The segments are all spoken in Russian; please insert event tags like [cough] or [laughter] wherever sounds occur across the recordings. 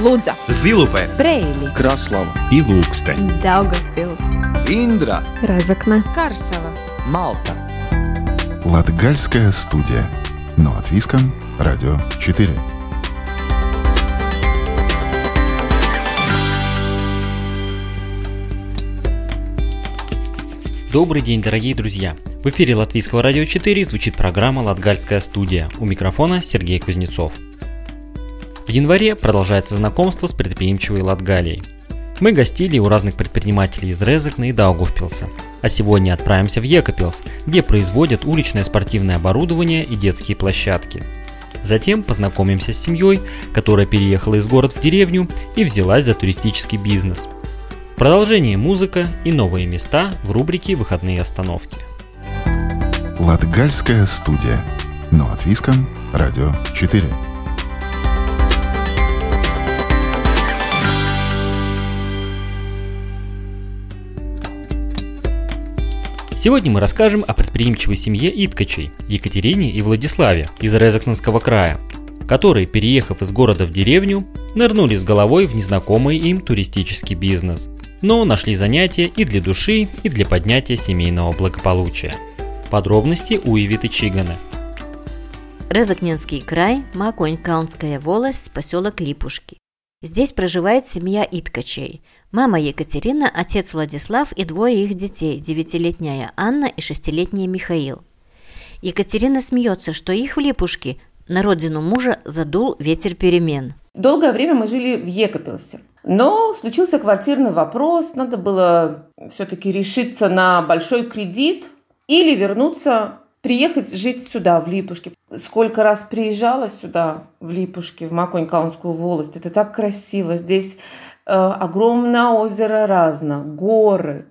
Лудза, Зилупе, Брейли, Краслава и Лукстен. Daugavpils, Индра Разокне, Карсела. Малта Латгальская студия. Но от Виском, Радио 4. Добрый день, дорогие друзья! В эфире Латвийского радио 4 звучит программа «Латгальская студия». У микрофона Сергей Кузнецов. В январе продолжается знакомство с предприимчивой Латгалией. Мы гостили у разных предпринимателей из Резекна и Даугавпилса. А сегодня отправимся в Екапилс, где производят уличное спортивное оборудование и детские площадки. Затем познакомимся с семьей, которая переехала из города в деревню и взялась за туристический бизнес. Продолжение музыка и новые места в рубрике «Выходные остановки». Латгальская студия. Но от Виском, Радио 4. Сегодня мы расскажем о предприимчивой семье Иткачей, Екатерине и Владиславе из Резакненского края, которые, переехав из города в деревню, нырнули с головой в незнакомый им туристический бизнес, но нашли занятия и для души, и для поднятия семейного благополучия. Подробности у Ивиты Чигана. Резакненский край, Маконь-Каунская волость, поселок Липушки. Здесь проживает семья Иткачей. Мама Екатерина, отец Владислав и двое их детей, девятилетняя Анна и шестилетняя Михаил. Екатерина смеется, что их в Липушке на родину мужа задул ветер перемен. Долгое время мы жили в Екапилсе. Но случился квартирный вопрос, надо было все-таки решиться на большой кредит или вернуться, приехать жить сюда, в Липушке. Сколько раз приезжала сюда, в Липушке, в Маконь-Каунскую волость. Это так красиво. Здесь огромное озеро Разно, горы.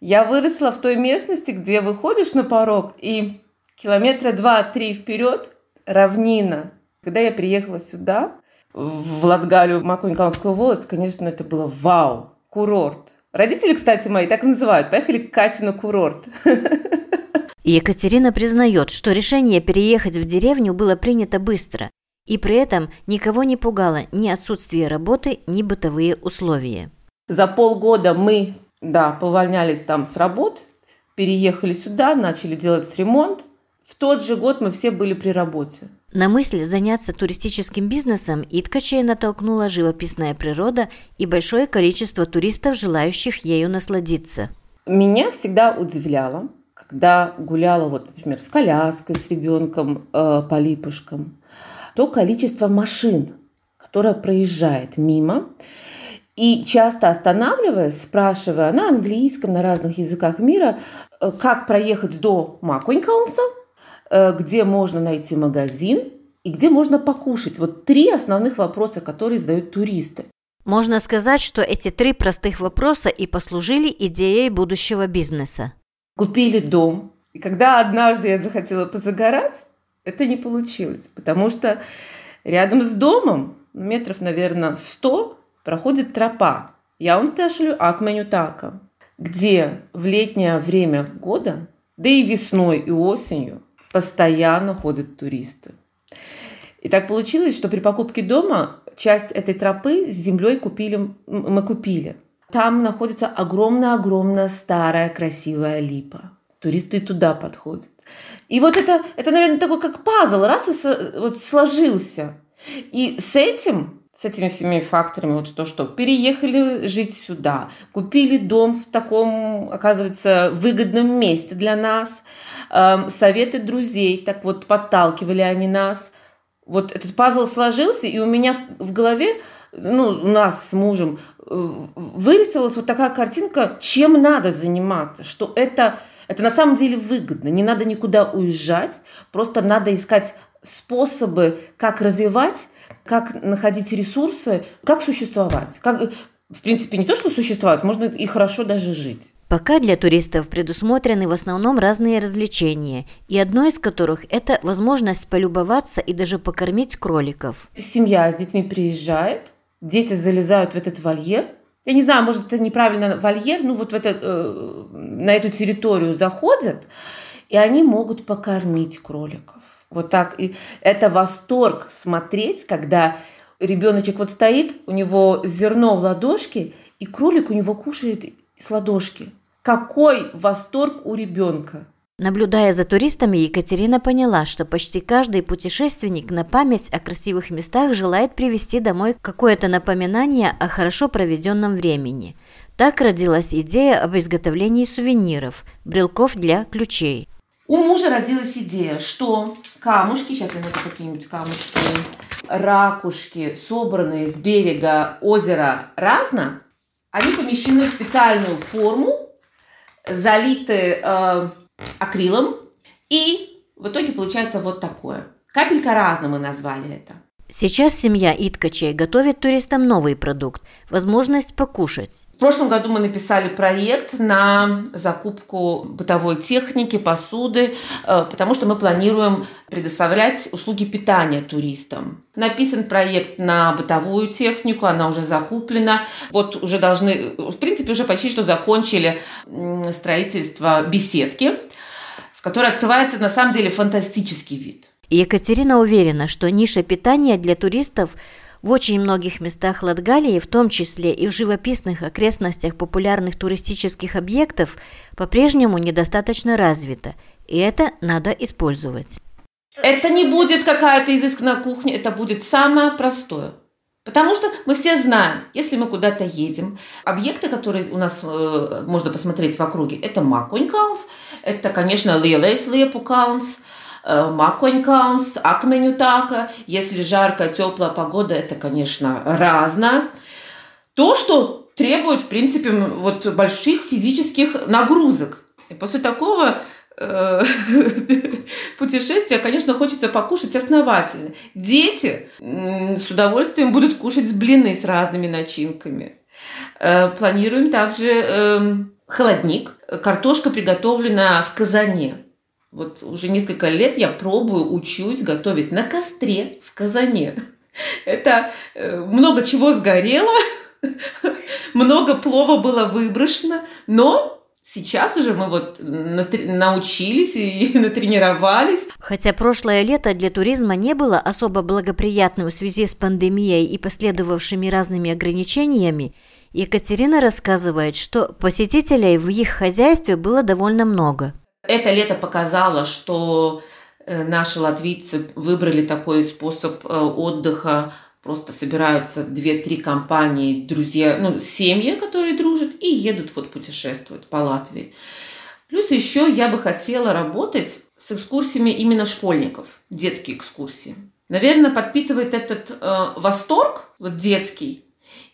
Я выросла в той местности, где выходишь на порог и километра два-три вперед равнина. Когда я приехала сюда, в Латгалию, в Маконь-Каунскую волость, конечно, это было вау, курорт. Родители, кстати, мои так называют. Поехали к Кате на курорт. Екатерина признает, что решение переехать в деревню было принято быстро, и при этом никого не пугало ни отсутствие работы, ни бытовые условия. За полгода мы, да, повольнялись там с работ, переехали сюда, начали делать ремонт. В тот же год мы все были при работе. На мысль заняться туристическим бизнесом Иткачей натолкнула живописная природа и большое количество туристов, желающих ею насладиться. Меня всегда удивляло, когда гуляла, вот, например, с коляской, с ребенком э, по липушкам, то количество машин, которое проезжает мимо, и часто останавливаясь, спрашивая на английском, на разных языках мира, э, как проехать до Маконькаунса, э, где можно найти магазин и где можно покушать. Вот три основных вопроса, которые задают туристы. Можно сказать, что эти три простых вопроса и послужили идеей будущего бизнеса. Купили дом. И когда однажды я захотела позагорать, это не получилось, потому что рядом с домом, метров, наверное, 100, проходит тропа. Яунстешлю Акменю Така, где в летнее время года, да и весной, и осенью, постоянно ходят туристы. И так получилось, что при покупке дома часть этой тропы с землей купили, мы купили. Там находится огромная-огромная старая красивая липа. Туристы туда подходят. И вот это, это, наверное, такой как пазл, раз и вот сложился. И с этим, с этими всеми факторами, вот то, что переехали жить сюда, купили дом в таком, оказывается, выгодном месте для нас, э, советы друзей, так вот подталкивали они нас. Вот этот пазл сложился, и у меня в, в голове, ну, у нас с мужем вырисовалась вот такая картинка, чем надо заниматься, что это, это на самом деле выгодно, не надо никуда уезжать, просто надо искать способы, как развивать, как находить ресурсы, как существовать. Как, в принципе, не то, что существовать, можно и хорошо даже жить. Пока для туристов предусмотрены в основном разные развлечения, и одно из которых – это возможность полюбоваться и даже покормить кроликов. Семья с детьми приезжает, дети залезают в этот вольер. Я не знаю, может, это неправильно вольер, ну вот в это, э, на эту территорию заходят, и они могут покормить кроликов. Вот так. И это восторг смотреть, когда ребеночек вот стоит, у него зерно в ладошке, и кролик у него кушает с ладошки. Какой восторг у ребенка! Наблюдая за туристами, Екатерина поняла, что почти каждый путешественник на память о красивых местах желает привезти домой какое-то напоминание о хорошо проведенном времени. Так родилась идея об изготовлении сувениров, брелков для ключей. У мужа родилась идея, что камушки, сейчас я найду какие-нибудь камушки, ракушки, собранные с берега озера Разно, они помещены в специальную форму, залиты э, акрилом, и в итоге получается вот такое. Капелька разно мы назвали это. Сейчас семья Иткачей готовит туристам новый продукт – возможность покушать. В прошлом году мы написали проект на закупку бытовой техники, посуды, э, потому что мы планируем предоставлять услуги питания туристам. Написан проект на бытовую технику, она уже закуплена. Вот уже должны, в принципе, уже почти что закончили строительство беседки, с которой открывается на самом деле фантастический вид – Екатерина уверена, что ниша питания для туристов в очень многих местах Латгалии, в том числе и в живописных окрестностях популярных туристических объектов, по-прежнему недостаточно развита, и это надо использовать. Это не будет какая-то изысканная кухня, это будет самое простое. Потому что мы все знаем, если мы куда-то едем, объекты, которые у нас э, можно посмотреть в округе, это Макунькаунс, это, конечно, Лиелейс Лиепукаунс, Э, Маконькаунс, Акменютака. Если жаркая, теплая погода, это, конечно, разно. То, что требует, в принципе, вот больших физических нагрузок. И после такого э, [laughs] путешествия, конечно, хочется покушать основательно. Дети с удовольствием будут кушать блины с разными начинками. Э, планируем также эм, холодник. Картошка приготовлена в казане. Вот уже несколько лет я пробую, учусь готовить на костре в казане. [laughs] Это э, много чего сгорело, [laughs] много плова было выброшено, но Сейчас уже мы вот научились и [laughs] натренировались. Хотя прошлое лето для туризма не было особо благоприятным в связи с пандемией и последовавшими разными ограничениями, Екатерина рассказывает, что посетителей в их хозяйстве было довольно много. Это лето показало, что э, наши латвийцы выбрали такой способ э, отдыха. Просто собираются две-три компании, друзья, ну, семьи, которые дружат, и едут вот путешествуют по Латвии. Плюс еще я бы хотела работать с экскурсиями именно школьников, детские экскурсии. Наверное, подпитывает этот э, восторг, вот детский,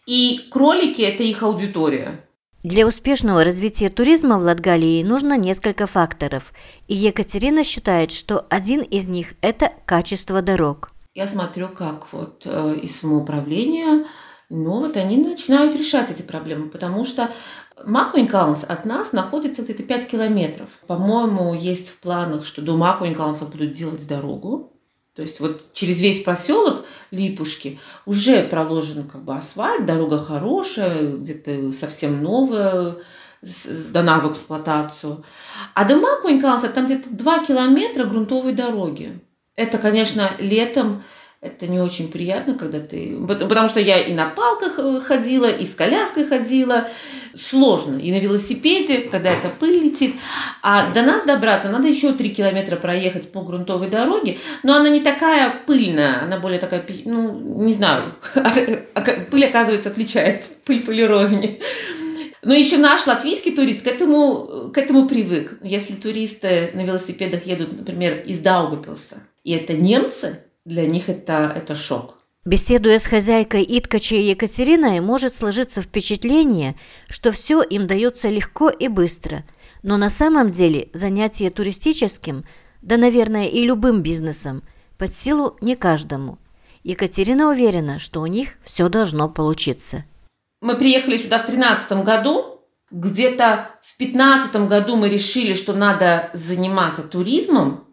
и кролики – это их аудитория. Для успешного развития туризма в Латгалии нужно несколько факторов, и Екатерина считает, что один из них – это качество дорог. Я смотрю, как вот э, из самоуправления, ну вот они начинают решать эти проблемы, потому что Макуинкаунс от нас находится где-то 5 километров. По-моему, есть в планах, что до Макуинкаунса будут делать дорогу. То есть вот через весь поселок Липушки уже проложен как бы асфальт, дорога хорошая, где-то совсем новая, сдана в эксплуатацию. А до Макунькалса там где-то 2 километра грунтовой дороги. Это, конечно, летом это не очень приятно, когда ты... Потому что я и на палках э, ходила, и с коляской ходила. Сложно. И на велосипеде, когда эта пыль летит. А до нас добраться надо еще три километра проехать по грунтовой дороге. Но она не такая пыльная. Она более такая, ну, не знаю. [laughs] Пыль, оказывается, отличается. Пыль пыли розни. Но еще наш латвийский турист к этому, к этому привык. Если туристы на велосипедах едут, например, из Даугапилса, и это немцы, для них это, это шок. Беседуя с хозяйкой Иткача и Екатериной, может сложиться впечатление, что все им дается легко и быстро. Но на самом деле занятие туристическим, да, наверное, и любым бизнесом, под силу не каждому. Екатерина уверена, что у них все должно получиться. Мы приехали сюда в 2013 году. Где-то в 2015 году мы решили, что надо заниматься туризмом,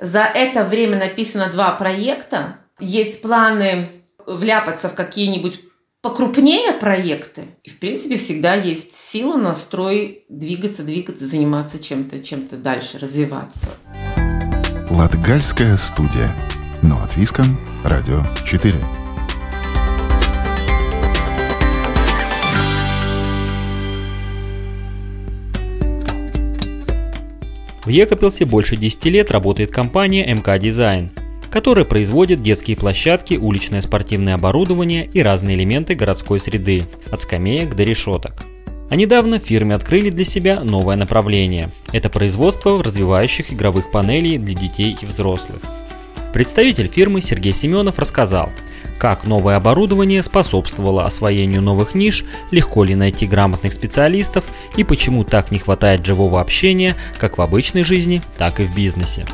за это время написано два проекта. Есть планы вляпаться в какие-нибудь покрупнее проекты. И, в принципе, всегда есть сила, настрой двигаться, двигаться, заниматься чем-то, чем-то дальше, развиваться. Латгальская студия. Но от Виском. Радио 4. В Екопилсе больше 10 лет работает компания МК Дизайн, которая производит детские площадки, уличное спортивное оборудование и разные элементы городской среды, от скамеек до решеток. А недавно в фирме открыли для себя новое направление. Это производство развивающих игровых панелей для детей и взрослых. Представитель фирмы Сергей Семенов рассказал, как новое оборудование способствовало освоению новых ниш, легко ли найти грамотных специалистов и почему так не хватает живого общения как в обычной жизни, так и в бизнесе.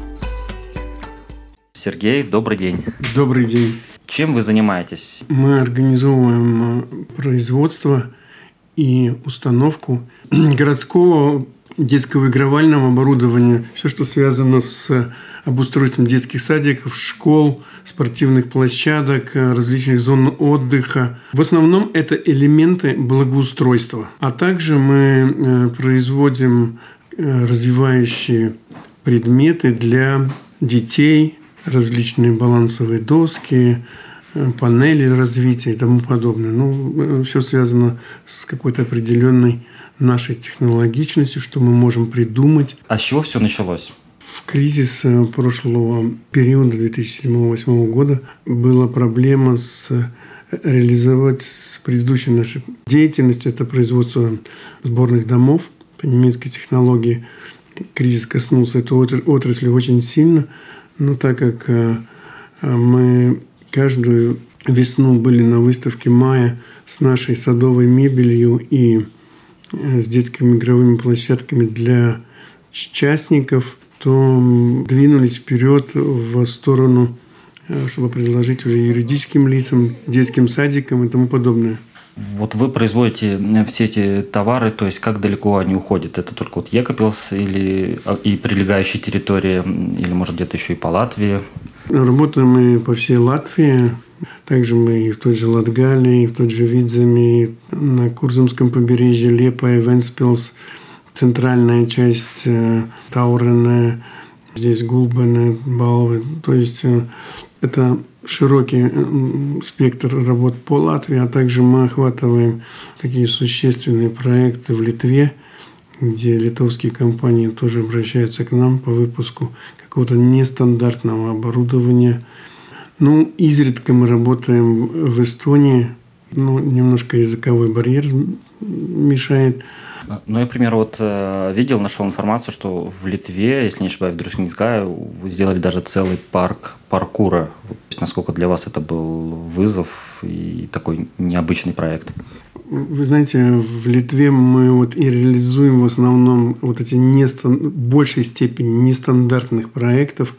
Сергей, добрый день. Добрый день. Чем вы занимаетесь? Мы организовываем э, производство и установку [clears throat] городского детского игровального оборудования, все, что связано с обустройством детских садиков, школ, спортивных площадок, различных зон отдыха. В основном это элементы благоустройства. А также мы э, производим э, развивающие предметы для детей, различные балансовые доски, Э, панели развития и тому подобное. Ну, э, все связано с какой-то определенной нашей технологичностью, что мы можем придумать. А с чего все началось? В кризис э, прошлого периода 2007-2008 года была проблема с реализовать с предыдущей нашей деятельностью, это производство сборных домов по немецкой технологии. Кризис коснулся этой отрасли очень сильно, но так как мы Каждую весну были на выставке мая с нашей садовой мебелью и э, с детскими игровыми площадками для частников, то двинулись вперед в сторону, э, чтобы предложить уже юридическим лицам, детским садикам и тому подобное. Вот вы производите э, все эти товары, то есть как далеко они уходят? Это только вот Екапилс или а, и прилегающие территории, или может где-то еще и по Латвии? Работаем мы по всей Латвии. Также мы и в той же Латгалии, и в той же Видземе, на Курзамском побережье, Лепа, Венспилс, центральная часть э, Таурена, здесь Гулбене, Балвы. То есть э, это широкий э, спектр работ по Латвии, а также мы охватываем такие существенные проекты в Литве, где литовские компании тоже обращаются к нам по выпуску какого-то нестандартного оборудования. Ну, изредка мы работаем в Эстонии, ну, немножко языковой барьер мешает. Ну, я, например, вот э, видел, нашел информацию, что в Литве, если не ошибаюсь, в Друскинская, вы сделали даже целый парк паркура. Насколько для вас это был вызов и такой необычный проект? Вы знаете, в Литве мы вот и реализуем в основном вот эти нестан... большей степени нестандартных проектов,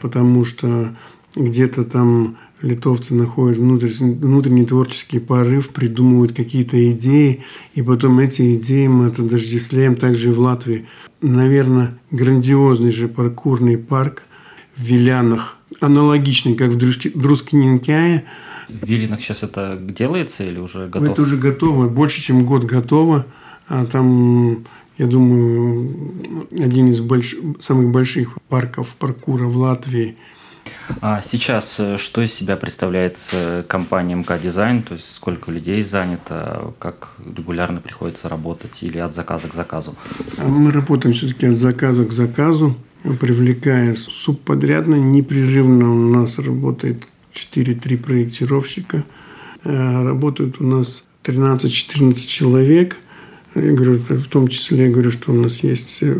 потому что где-то там литовцы находят внутренний, внутренний творческий порыв, придумывают какие-то идеи, и потом эти идеи мы отождествляем также и в Латвии. Наверное, грандиозный же паркурный парк в Вилянах, аналогичный, как в Друскиненкяе, в Вилинах сейчас это делается или уже готово? Это уже готово, больше, чем год готово. А там, я думаю, один из больш... самых больших парков паркура в Латвии. А сейчас э, что из себя представляет э, компания МК Дизайн? То есть сколько людей занято, как регулярно приходится работать или от заказа к заказу? Мы работаем все-таки от заказа к заказу, привлекая субподрядно. Непрерывно у нас работает 4-3 проектировщика. Э, работают у нас 13-14 человек. Я говорю, в том числе я говорю, что у нас есть э,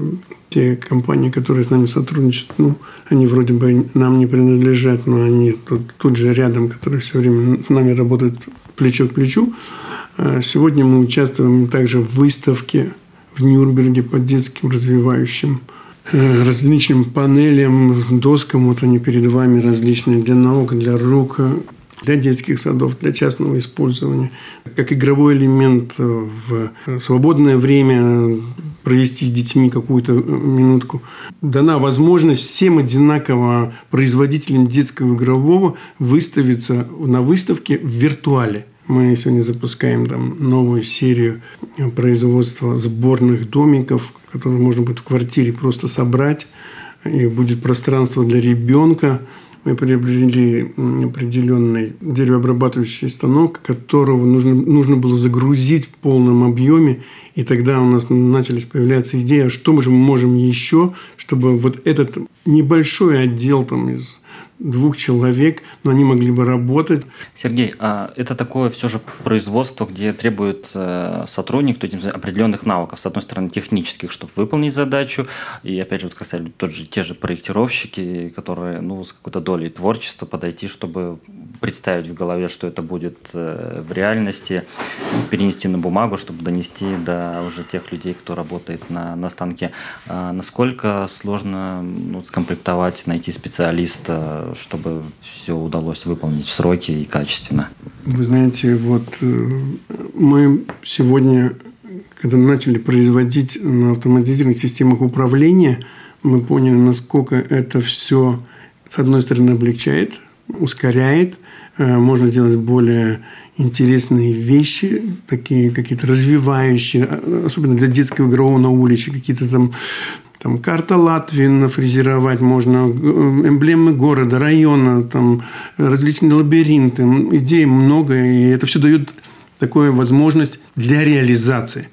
те компании, которые с нами сотрудничают, ну, они вроде бы нам не принадлежат, но они тут, тут же рядом, которые все время с нами работают плечо к плечу. Э, сегодня мы участвуем также в выставке в Нюрнберге по детским развивающим Э, различным панелям, доскам, вот они перед вами различные для наук, для рук, для детских садов, для частного использования. Как игровой элемент в свободное время провести с детьми какую-то минутку. Дана возможность всем одинаково производителям детского игрового выставиться на выставке в виртуале. Мы сегодня запускаем там новую серию производства сборных домиков, которые можно будет в квартире просто собрать. И будет пространство для ребенка. Мы приобрели определенный деревообрабатывающий станок, которого нужно, нужно было загрузить в полном объеме. И тогда у нас начались появляться идеи, а что мы же можем еще, чтобы вот этот небольшой отдел там из двух человек, но они могли бы работать. Сергей, а это такое все же производство, где требует э, сотрудник определенных навыков, с одной стороны технических, чтобы выполнить задачу, и опять же, вот, кстати, тот же, те же проектировщики, которые ну, с какой-то долей творчества подойти, чтобы представить в голове, что это будет э, в реальности, перенести на бумагу, чтобы донести до уже тех людей, кто работает на, на станке. А насколько сложно ну, скомплектовать, найти специалиста, чтобы все удалось выполнить в сроки и качественно? Вы знаете, вот э, мы сегодня, когда начали производить на автоматизированных системах управления, мы поняли, насколько это все, с одной стороны, облегчает, ускоряет, э, можно сделать более интересные вещи, такие какие-то развивающие, а, особенно для детского игрового на улице, какие-то там там карта Латвии нафрезеровать можно, эмблемы города, района, там различные лабиринты. Идей много, и это все дает такую возможность для реализации.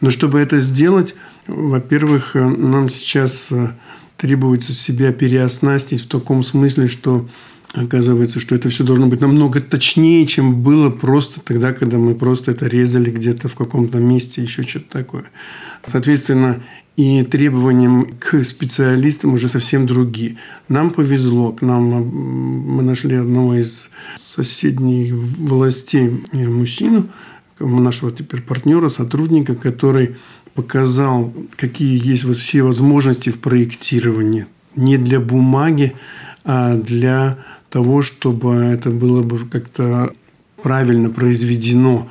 Но чтобы это сделать, во-первых, нам сейчас э, требуется себя переоснастить в таком смысле, что оказывается, что это все должно быть намного точнее, чем было просто тогда, когда мы просто это резали где-то в каком-то месте, еще что-то такое. Соответственно, и требованиям к специалистам уже совсем другие. Нам повезло, к нам мы нашли одного из соседних властей э, мужчину, нашего теперь партнера, сотрудника, который показал, какие есть все возможности в проектировании. Не для бумаги, а для того, чтобы это было бы как-то правильно произведено.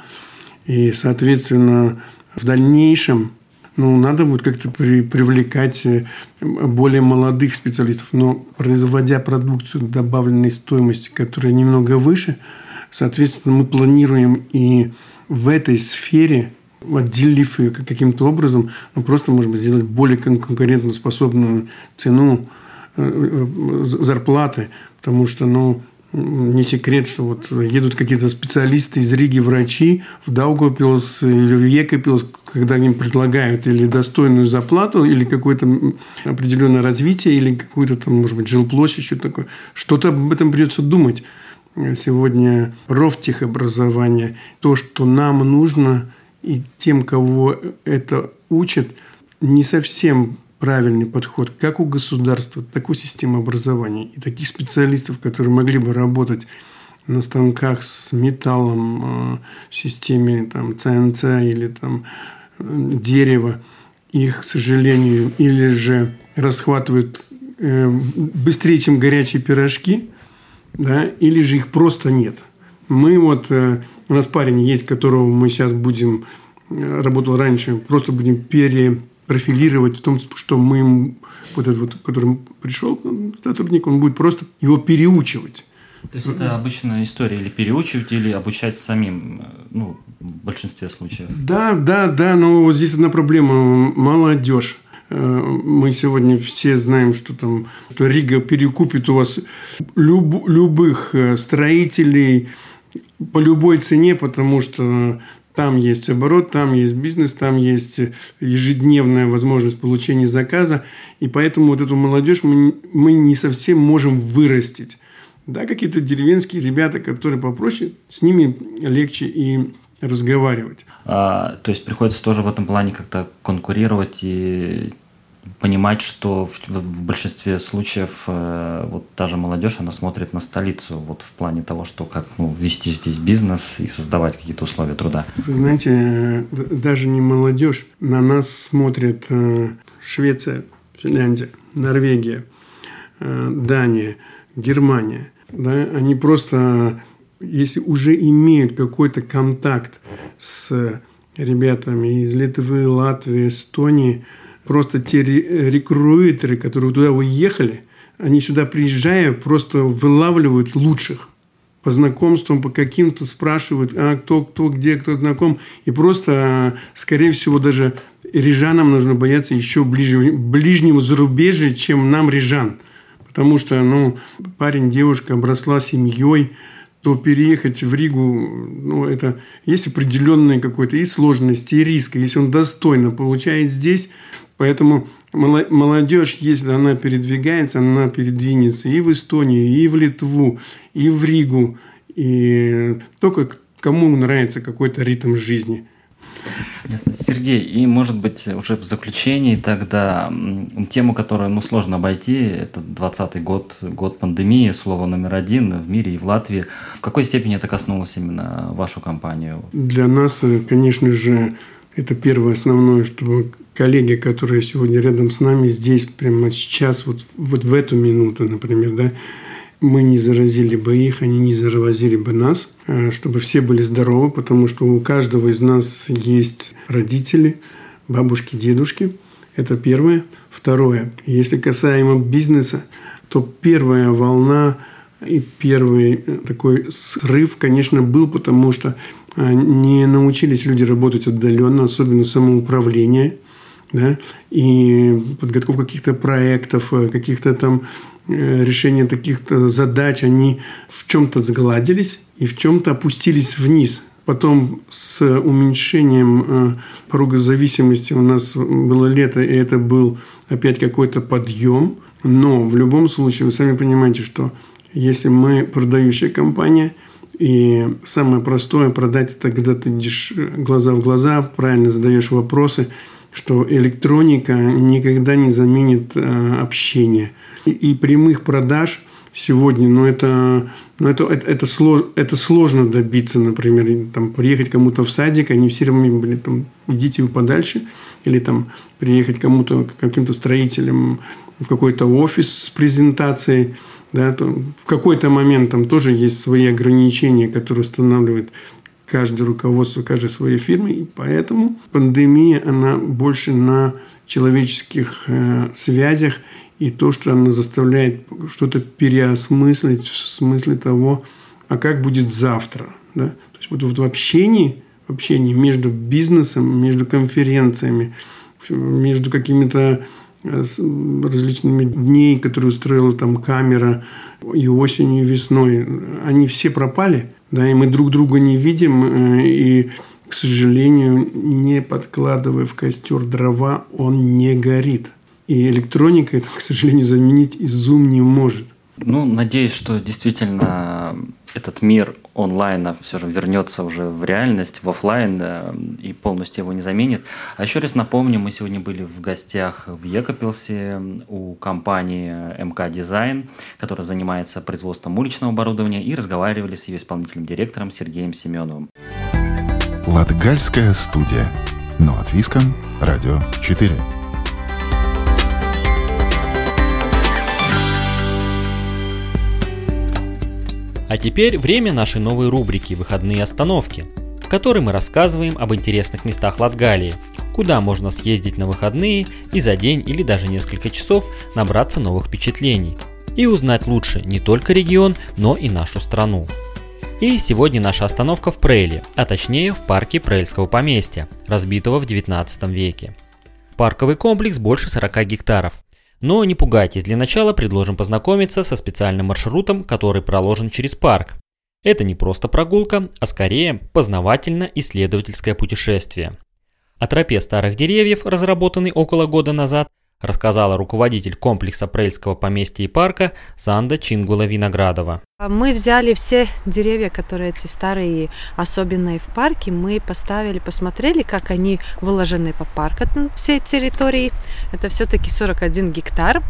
И, соответственно, в дальнейшем ну, надо будет как-то при, привлекать э, более молодых специалистов, но производя продукцию добавленной стоимости, которая немного выше, соответственно, мы планируем и в этой сфере отделив ее каким-то образом, ну, просто, может быть, сделать более конкурентоспособную цену зарплаты, потому что, ну, не секрет, что вот едут какие-то специалисты из Риги, врачи в Даугавпилс или в Екапилс, когда им предлагают или достойную зарплату, или какое-то определенное развитие, или какую-то там, может быть, жилплощадь, что-то такое. Что-то об этом придется думать. Сегодня профтехобразование, то, что нам нужно, и тем, кого это учат, не совсем правильный подход как у государства, так и у системы образования. И таких специалистов, которые могли бы работать на станках с металлом э, в системе там, ЦНЦ или там, э, дерева, их, к сожалению, или же расхватывают э, быстрее, чем горячие пирожки, да, или же их просто нет. Мы вот, у нас парень есть, которого мы сейчас будем, работал раньше, просто будем пере профилировать в том, что мы им, вот этот вот, который пришел сотрудник, он будет просто его переучивать. То есть это обычная история или переучивать, или обучать самим, ну, в большинстве случаев. Да, да, да, но вот здесь одна проблема. Молодежь. Э, мы сегодня все знаем, что там что Рига перекупит у вас люб, любых э, строителей по любой цене, потому что там есть оборот, там есть бизнес, там есть ежедневная возможность получения заказа. И поэтому вот эту молодежь мы, мы не совсем можем вырастить. Да, какие-то деревенские ребята, которые попроще, с ними легче и разговаривать. А, то есть приходится тоже в этом плане как-то конкурировать и понимать, что в, в большинстве случаев э, вот та же молодежь, она смотрит на столицу вот в плане того, что как ну, вести здесь бизнес и создавать какие-то условия труда. Вы знаете, э, даже не молодежь, на нас смотрят э, Швеция, Финляндия, Норвегия, э, Дания, Германия. Да? Они просто, если уже имеют какой-то контакт с ребятами из Литвы, Латвии, Эстонии – просто те рекруитеры, которые туда уехали, они сюда приезжая, просто вылавливают лучших по знакомствам, по каким-то спрашивают, а кто, кто, где, кто знаком. И просто, скорее всего, даже рижанам нужно бояться еще ближе, ближнего зарубежья, чем нам рижан. Потому что, ну, парень, девушка обросла семьей, то переехать в Ригу, ну, это есть определенные какой-то и сложности, и риски. Если он достойно получает здесь, поэтому молодежь, если она передвигается, она передвинется и в Эстонию, и в Литву, и в Ригу. И только кому нравится какой-то ритм жизни. Сергей, и может быть уже в заключении тогда тему, которую ну, сложно обойти, это 20 год, год пандемии, слово номер один в мире и в Латвии. В какой степени это коснулось именно вашу компанию? Для нас, конечно же, это первое основное, чтобы коллеги, которые сегодня рядом с нами, здесь прямо сейчас, вот, вот в эту минуту, например, да, мы не заразили бы их, они не заразили бы нас, э, чтобы все были здоровы, потому что у каждого из нас есть родители, бабушки, дедушки. Это первое. Второе. Если касаемо бизнеса, то первая волна и первый э, такой срыв, конечно, был, потому что э, не научились люди работать отдаленно, особенно самоуправление – да, и подготовка каких-то проектов, э, каких-то там э, решения таких задач, они в чем-то сгладились и в чем-то опустились вниз. Потом с уменьшением э, порога зависимости у нас было лето, и это был опять какой-то подъем. Но в любом случае, вы сами понимаете, что если мы продающая компания, и самое простое продать это, когда ты идешь глаза в глаза, правильно задаешь вопросы – что электроника никогда не заменит э, общение. И, прямых продаж сегодня, но ну, это, но ну, это, это, это, слож, это сложно добиться, например, там, приехать кому-то в садик, они все равно были там, идите вы подальше, или там приехать кому-то, каким-то строителям в какой-то офис с презентацией, да, то в какой-то момент там тоже есть свои ограничения, которые устанавливает каждое руководство каждой своей фирмы, и поэтому пандемия, она больше на человеческих э, связях и то, что она заставляет что-то переосмыслить в смысле того, а как будет завтра. Да? То есть вот, вот в общении, в общении между бизнесом, между конференциями, между какими-то э, различными дней, которые устроила там камера и осенью, и весной, они все пропали – да, и мы друг друга не видим, э, и, к сожалению, не подкладывая в костер дрова, он не горит. И электроника это, к сожалению, заменить и Zoom не может. Ну, надеюсь, что действительно этот мир онлайна все же вернется уже в реальность, в офлайн и полностью его не заменит. А еще раз напомню, мы сегодня были в гостях в Екапилсе у компании МК Дизайн, которая занимается производством уличного оборудования, и разговаривали с ее исполнительным директором Сергеем Семеновым. Латгальская студия. Но от Виском. Радио 4. А теперь время нашей новой рубрики «Выходные остановки», в которой мы рассказываем об интересных местах Латгалии, куда можно съездить на выходные и за день или даже несколько часов набраться новых впечатлений и узнать лучше не только регион, но и нашу страну. И сегодня наша остановка в Прейле, а точнее в парке Прейльского поместья, разбитого в 19 веке. Парковый комплекс больше 40 гектаров, но не пугайтесь, для начала предложим познакомиться со специальным маршрутом, который проложен через парк. Это не просто прогулка, а скорее познавательно-исследовательское путешествие. О тропе старых деревьев, разработанной около года назад, рассказала руководитель комплекса Прельского поместья и парка Санда Чингула-Виноградова. Мы взяли все деревья, которые эти старые, особенные в парке, мы поставили, посмотрели, как они выложены по парку, всей территории. Это все-таки 41 гектар.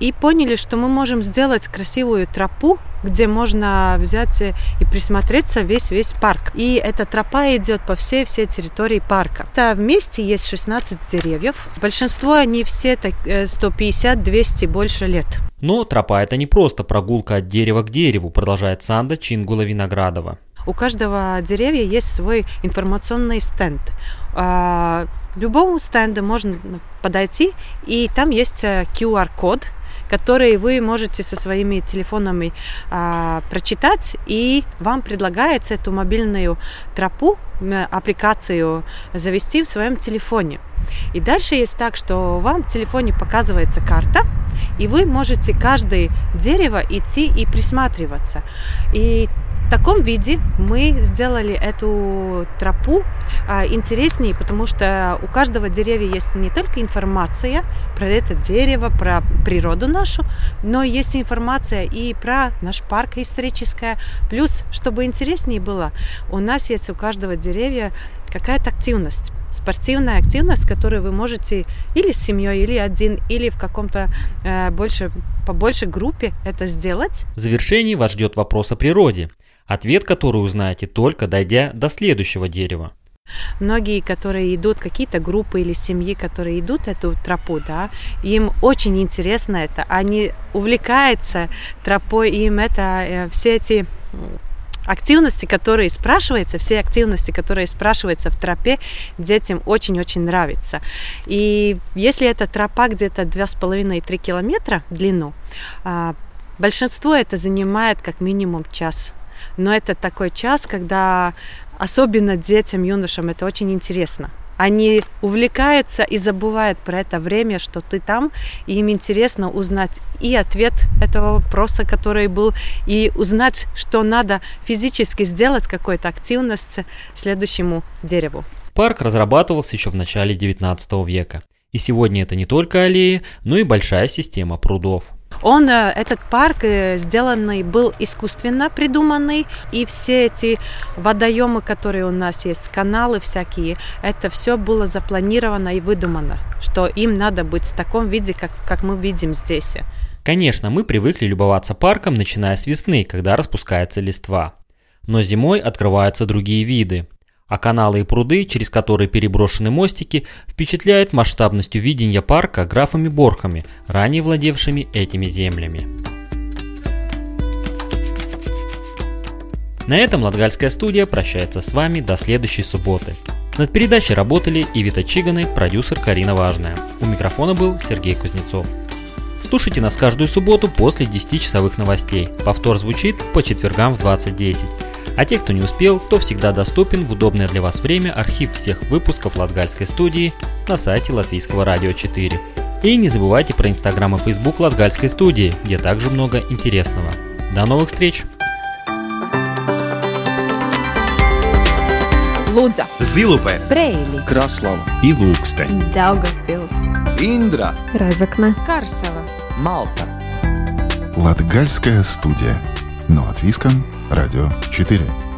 И поняли, что мы можем сделать красивую тропу, где можно взять и присмотреться весь-весь парк. И эта тропа идет по всей-всей территории парка. Это вместе есть 16 деревьев. Большинство они все 150-200 э, больше лет. Но тропа это не просто прогулка от дерева к дереву, продолжает Санда Чингула Виноградова. У каждого деревья есть свой информационный стенд. А, любому стенду можно подойти, и там есть QR-код, который вы можете со своими телефонами а, прочитать, и вам предлагается эту мобильную тропу, аппликацию завести в своем телефоне. И дальше есть так, что вам в телефоне показывается карта, и вы можете каждое дерево идти и присматриваться. И таком виде мы сделали эту тропу а, интереснее, потому что у каждого деревья есть не только информация про это дерево, про природу нашу, но есть информация и про наш парк историческая. Плюс, чтобы интереснее было, у нас есть у каждого деревья какая-то активность спортивная активность, которую вы можете или с семьей, или один, или в каком-то э, больше, побольше группе это сделать. В завершении вас ждет вопрос о природе – Ответ, который узнаете только дойдя до следующего дерева. Многие, которые идут, какие-то группы или семьи, которые идут эту тропу, да, им очень интересно это, они увлекаются тропой, им это э, все эти активности, которые спрашиваются, все активности, которые спрашиваются в тропе, детям очень-очень нравится. И если эта тропа где-то 2,5-3 километра в длину, а, большинство это занимает как минимум час но это такой час, когда особенно детям, юношам это очень интересно. Они увлекаются и забывают про это время, что ты там, и им интересно узнать и ответ этого вопроса, который был, и узнать, что надо физически сделать какую-то активность следующему дереву. Парк разрабатывался еще в начале 19 века. И сегодня это не только аллеи, но и большая система прудов. Он, э, этот парк э, сделанный был искусственно придуманный, и все эти водоемы, которые у нас есть, каналы всякие, это все было запланировано и выдумано, что им надо быть в таком виде, как, как мы видим здесь. Конечно, мы привыкли любоваться парком, начиная с весны, когда распускается листва. Но зимой открываются другие виды а каналы и пруды, через которые переброшены мостики, впечатляют масштабностью видения парка графами Борхами, ранее владевшими этими землями. На этом Латгальская студия прощается с вами до следующей субботы. Над передачей работали Ивита Чиганы, продюсер Карина Важная. У микрофона был Сергей Кузнецов. Слушайте нас каждую субботу после 10-часовых новостей. Повтор звучит по четвергам в 20.10. А те, кто не успел, то всегда доступен в удобное для вас время архив всех выпусков Латгальской студии на сайте Латвийского радио 4. И не забывайте про инстаграм и фейсбук Латгальской студии, где также много интересного. До новых встреч! Лудза, Зилупе, Брейли, Краслава и Лукстен. Daugavpils, Индра, Разокна, Карсела, Малта. Латгальская студия. Но от Виском, Радио 4.